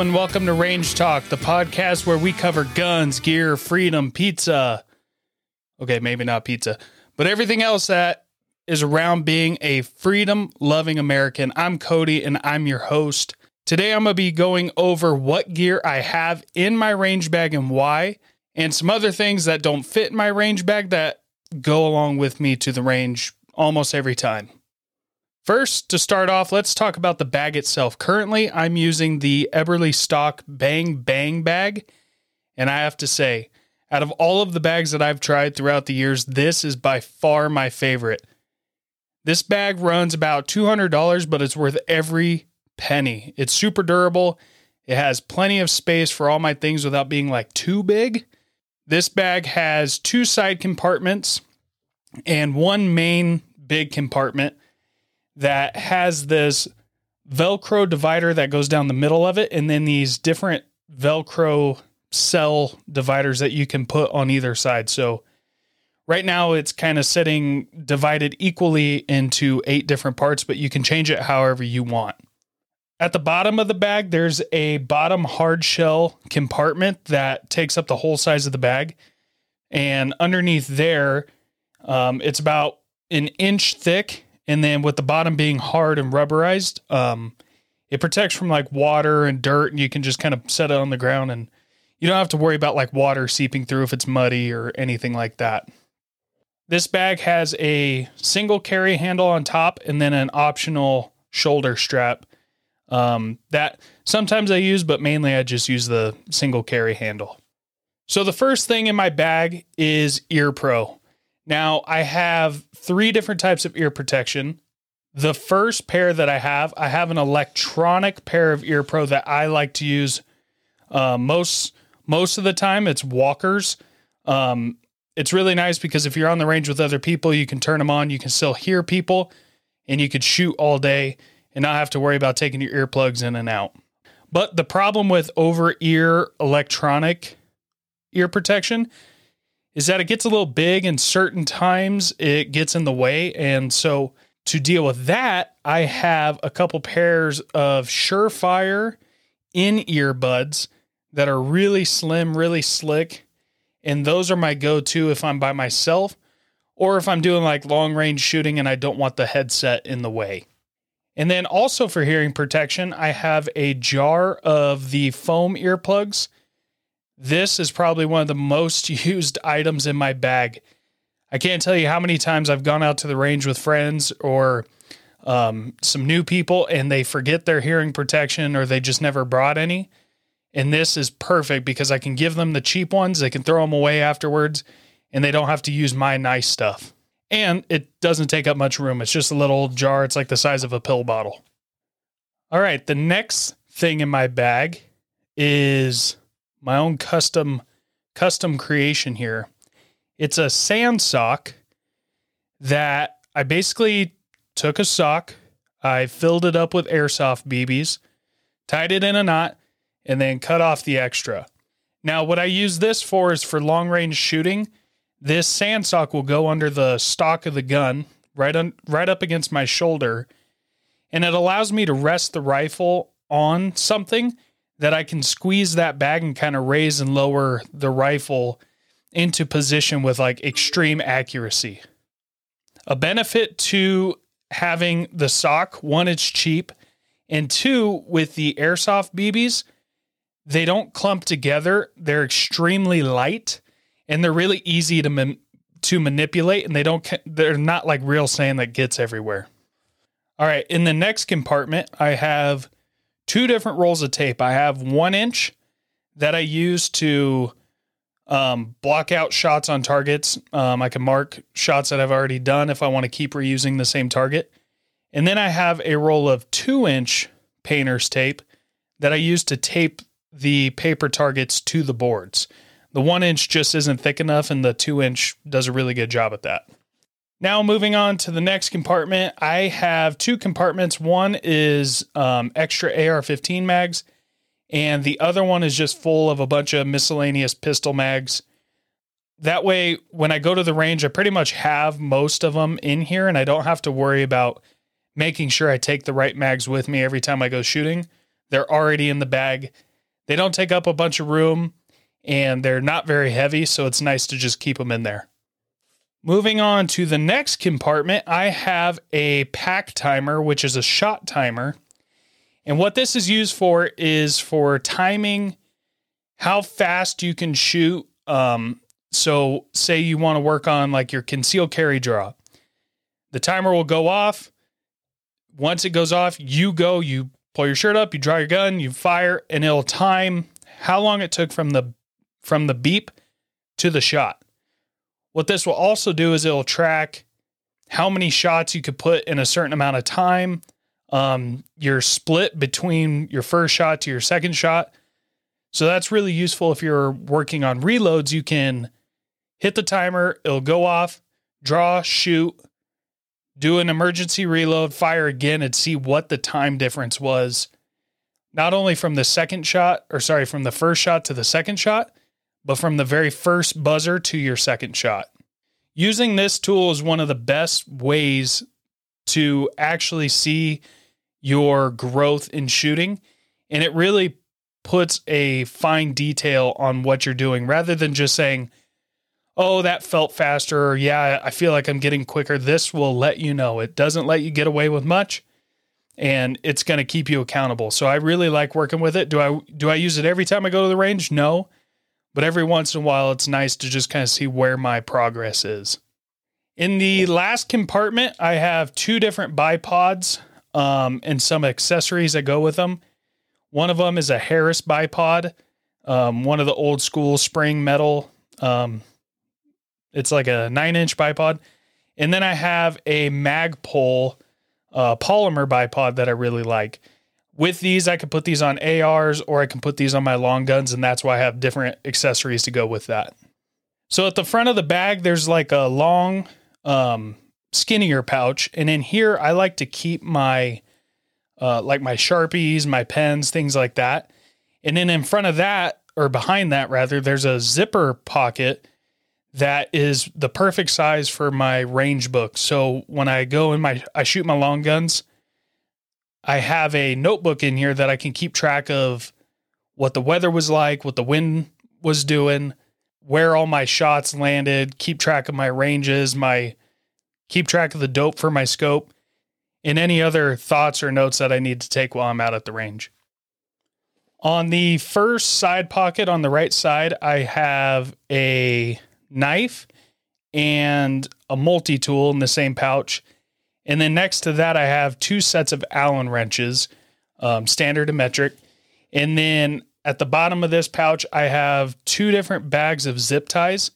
And welcome to Range Talk, the podcast where we cover guns, gear, freedom, pizza. Okay, maybe not pizza, but everything else that is around being a freedom loving American. I'm Cody and I'm your host. Today I'm going to be going over what gear I have in my range bag and why, and some other things that don't fit in my range bag that go along with me to the range almost every time. First, to start off, let's talk about the bag itself. Currently, I'm using the Eberlestock Bang Bang bag, and I have to say, out of all of the bags that I've tried throughout the years, this is by far my favorite. This bag runs about $200, but it's worth every penny. It's super durable. It has plenty of space for all my things without being like too big. This bag has two side compartments and one main big compartment that has this Velcro divider that goes down the middle of it, and then these different Velcro cell dividers that you can put on either side. So right now it's kind of sitting divided equally into eight different parts, but you can change it however you want. At the bottom of the bag, there's a bottom hard shell compartment that takes up the whole size of the bag. And underneath there, um, it's about an inch thick and then with the bottom being hard and rubberized, um, it protects from like water and dirt, and you can just kind of set it on the ground, and you don't have to worry about like water seeping through if it's muddy or anything like that. This bag has a single carry handle on top and then an optional shoulder strap um, that sometimes I use, but mainly I just use the single carry handle. So the first thing in my bag is Ear Pro. Now, I have three different types of ear protection. The first pair that I have, I have an electronic pair of ear pro that I like to use uh, most most of the time. It's Walkers. Um, it's really nice because if you're on the range with other people, you can turn them on. You can still hear people, and you could shoot all day and not have to worry about taking your earplugs in and out. But the problem with over ear electronic ear protection is that it gets a little big and certain times it gets in the way. And so to deal with that, I have a couple pairs of Surefire in earbuds that are really slim, really slick. And those are my go to if I'm by myself or if I'm doing like long range shooting and I don't want the headset in the way. And then also for hearing protection, I have a jar of the foam earplugs this is probably one of the most used items in my bag. I can't tell you how many times I've gone out to the range with friends or um, some new people and they forget their hearing protection or they just never brought any. And this is perfect because I can give them the cheap ones, they can throw them away afterwards, and they don't have to use my nice stuff. And it doesn't take up much room. It's just a little jar, it's like the size of a pill bottle. All right, the next thing in my bag is my own custom custom creation here. It's a sand sock that I basically took a sock, I filled it up with airsoft BBs, tied it in a knot, and then cut off the extra. Now, what I use this for is for long range shooting. This sand sock will go under the stock of the gun, right on, right up against my shoulder, and it allows me to rest the rifle on something that I can squeeze that bag and kind of raise and lower the rifle into position with like extreme accuracy. A benefit to having the sock one, it's cheap, and two, with the airsoft BBs, they don't clump together. They're extremely light and they're really easy to man- to manipulate, and they don't they're not like real sand that gets everywhere. All right, in the next compartment, I have two different rolls of tape. I have one inch that I use to um, block out shots on targets. Um, I can mark shots that I've already done if I want to keep reusing the same target. And then I have a roll of two inch painter's tape that I use to tape the paper targets to the boards. The one inch just isn't thick enough, and the two inch does a really good job at that. Now, moving on to the next compartment, I have two compartments. One is um, extra AR 15 mags, and the other one is just full of a bunch of miscellaneous pistol mags. That way, when I go to the range, I pretty much have most of them in here, and I don't have to worry about making sure I take the right mags with me every time I go shooting. They're already in the bag. They don't take up a bunch of room and they're not very heavy, so it's nice to just keep them in there. Moving on to the next compartment, I have a PACT timer, which is a shot timer. And what this is used for is for timing how fast you can shoot. Um, so, say you want to work on like your concealed carry draw, the timer will go off. Once it goes off, you go, you pull your shirt up, you draw your gun, you fire, and it'll time how long it took from the from the beep to the shot. What this will also do is it'll track how many shots you could put in a certain amount of time, um, your split between your first shot to your second shot. So that's really useful if you're working on reloads. You can hit the timer, it'll go off, draw, shoot, do an emergency reload, fire again, and see what the time difference was. Not only from the second shot, or sorry, from the first shot to the second shot, but from the very first buzzer to your second shot. Using this tool is one of the best ways to actually see your growth in shooting. And it really puts a fine detail on what you're doing rather than just saying, oh, that felt faster, or yeah, I feel like I'm getting quicker. This will let you know. It doesn't let you get away with much and it's going to keep you accountable. So I really like working with it. Do I do I use it every time I go to the range? No. But every once in a while it's nice to just kind of see where my progress is. In the last compartment, I have two different bipods um, and some accessories that go with them. One of them is a Harris bipod, um, one of the old school spring metal um, it's like a nine inch bipod. And then I have a Magpul uh, polymer bipod that I really like. With these, I can put these on ARs or I can put these on my long guns, and that's why I have different accessories to go with that. So at the front of the bag, there's like a long, um, skinnier pouch, and in here, I like to keep my uh, like my sharpies, my pens, things like that. And then in front of that, or behind that rather, there's a zipper pocket that is the perfect size for my range book. So when I go in my I shoot my long guns, I have a notebook in here that I can keep track of what the weather was like, what the wind was doing, where all my shots landed, keep track of my ranges, my keep track of the dope for my scope, and any other thoughts or notes that I need to take while I'm out at the range. On the first side pocket on the right side, I have a knife and a multi tool in the same pouch. And then next to that, I have two sets of Allen wrenches, um, standard and metric. And then at the bottom of this pouch, I have two different bags of zip ties.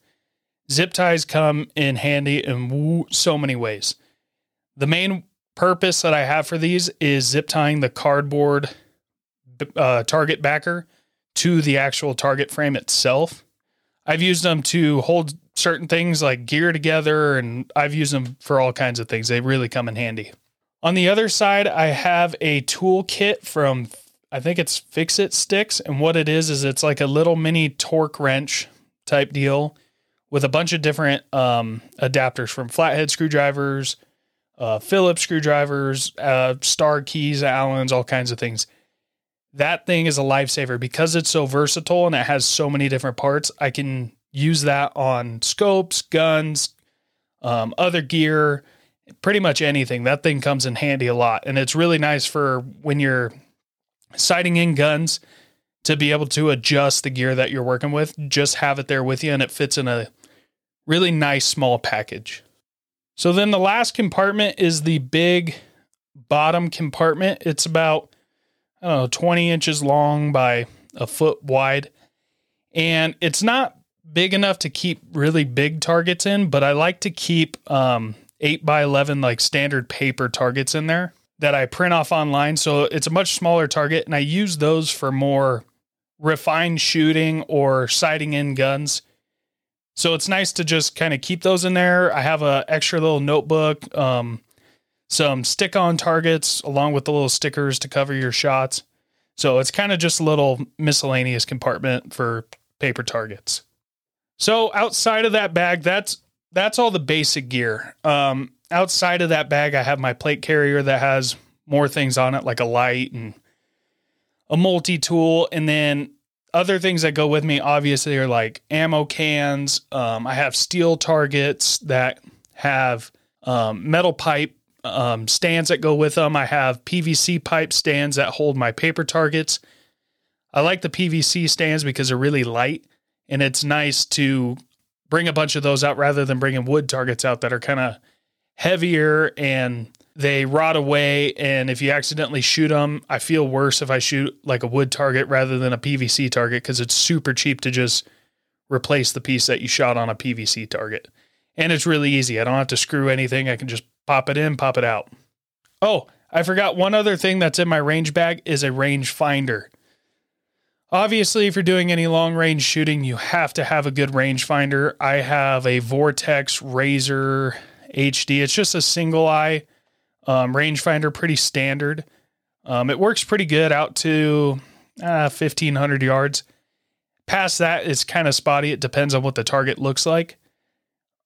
Zip ties come in handy in so many ways. The main purpose that I have for these is zip tying the cardboard uh, target backer to the actual target frame itself. I've used them to hold certain things like gear together, and I've used them for all kinds of things. They really come in handy. On the other side, I have a tool kit from I think it's Fix It Sticks, and what it is is it's like a little mini torque wrench type deal with a bunch of different um, adapters from flathead screwdrivers, uh, Phillips screwdrivers, uh, star keys, Allen's, all kinds of things that thing is a lifesaver because it's so versatile and it has so many different parts. I can use that on scopes, guns, um, other gear, pretty much anything. That thing comes in handy a lot. And it's really nice for when you're sighting in guns to be able to adjust the gear that you're working with. Just have it there with you and it fits in a really nice small package. So then the last compartment is the big bottom compartment. It's about I don't know, 20 inches long by a foot wide. And it's not big enough to keep really big targets in, but I like to keep um, 8 by 11 like standard paper targets in there that I print off online. So it's a much smaller target, and I use those for more refined shooting or sighting in guns. So it's nice to just kind of keep those in there. I have a extra little notebook. Um, some stick on targets along with the little stickers to cover your shots. So it's kind of just a little miscellaneous compartment for paper targets. So outside of that bag, that's that's all the basic gear. Um, outside of that bag, I have my plate carrier that has more things on it, like a light and a multi tool, and then other things that go with me obviously are like ammo cans. Um, I have steel targets that have um, metal pipe um, stands that go with them. I have PVC pipe stands that hold my paper targets. I like the PVC stands because they're really light and it's nice to bring a bunch of those out rather than bringing wood targets out that are kind of heavier and they rot away. And if you accidentally shoot them, I feel worse if I shoot like a wood target rather than a PVC target because it's super cheap to just replace the piece that you shot on a PVC target. And it's really easy. I don't have to screw anything. I can just pop it in, pop it out. Oh, I forgot one other thing that's in my range bag is a range finder. Obviously, if you're doing any long range shooting, you have to have a good rangefinder. I have a Vortex Razor HD. It's just a single eye um, rangefinder, pretty standard. Um, it works pretty good out to uh, 1500 yards. Past that, it's kind of spotty. It depends on what the target looks like.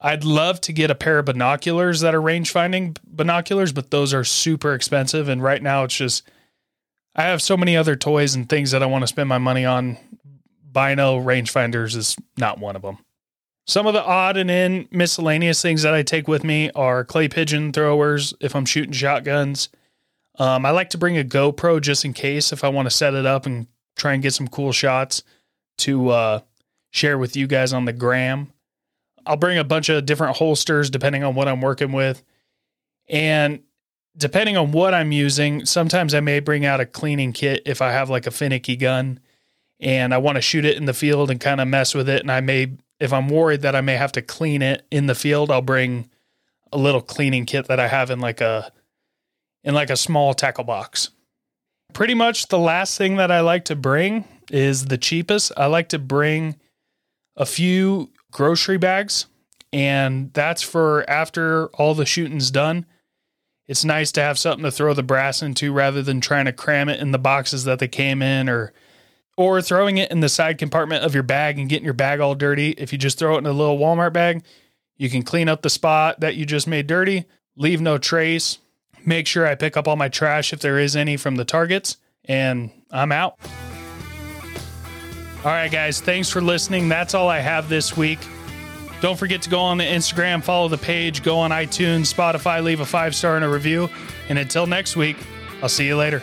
I'd love to get a pair of binoculars that are range finding binoculars, but those are super expensive. And right now, it's just I have so many other toys and things that I want to spend my money on. Bino rangefinders is not one of them. Some of the odd and in miscellaneous things that I take with me are clay pigeon throwers if I'm shooting shotguns. Um, I like to bring a GoPro just in case if I want to set it up and try and get some cool shots to uh, share with you guys on the gram. I'll bring a bunch of different holsters depending on what I'm working with. And depending on what I'm using, sometimes I may bring out a cleaning kit if I have like a finicky gun and I want to shoot it in the field and kind of mess with it. And I may, if I'm worried that I may have to clean it in the field, I'll bring a little cleaning kit that I have in like a, in like a small tackle box. Pretty much the last thing that I like to bring is the cheapest. I like to bring a few grocery bags, and that's for after all the shooting's done it's nice to have something to throw the brass into rather than trying to cram it in the boxes that they came in or or throwing it in the side compartment of your bag and getting your bag all dirty. If you just throw it in a little Walmart bag, you can clean up the spot that you just made dirty, leave no trace. Make sure I pick up all my trash if there is any from the targets, and I'm out. All right, guys, thanks for listening. That's all I have this week. Don't forget to go on the Instagram, follow the page, go on iTunes, Spotify, leave a five star and a review. And until next week, I'll see you later.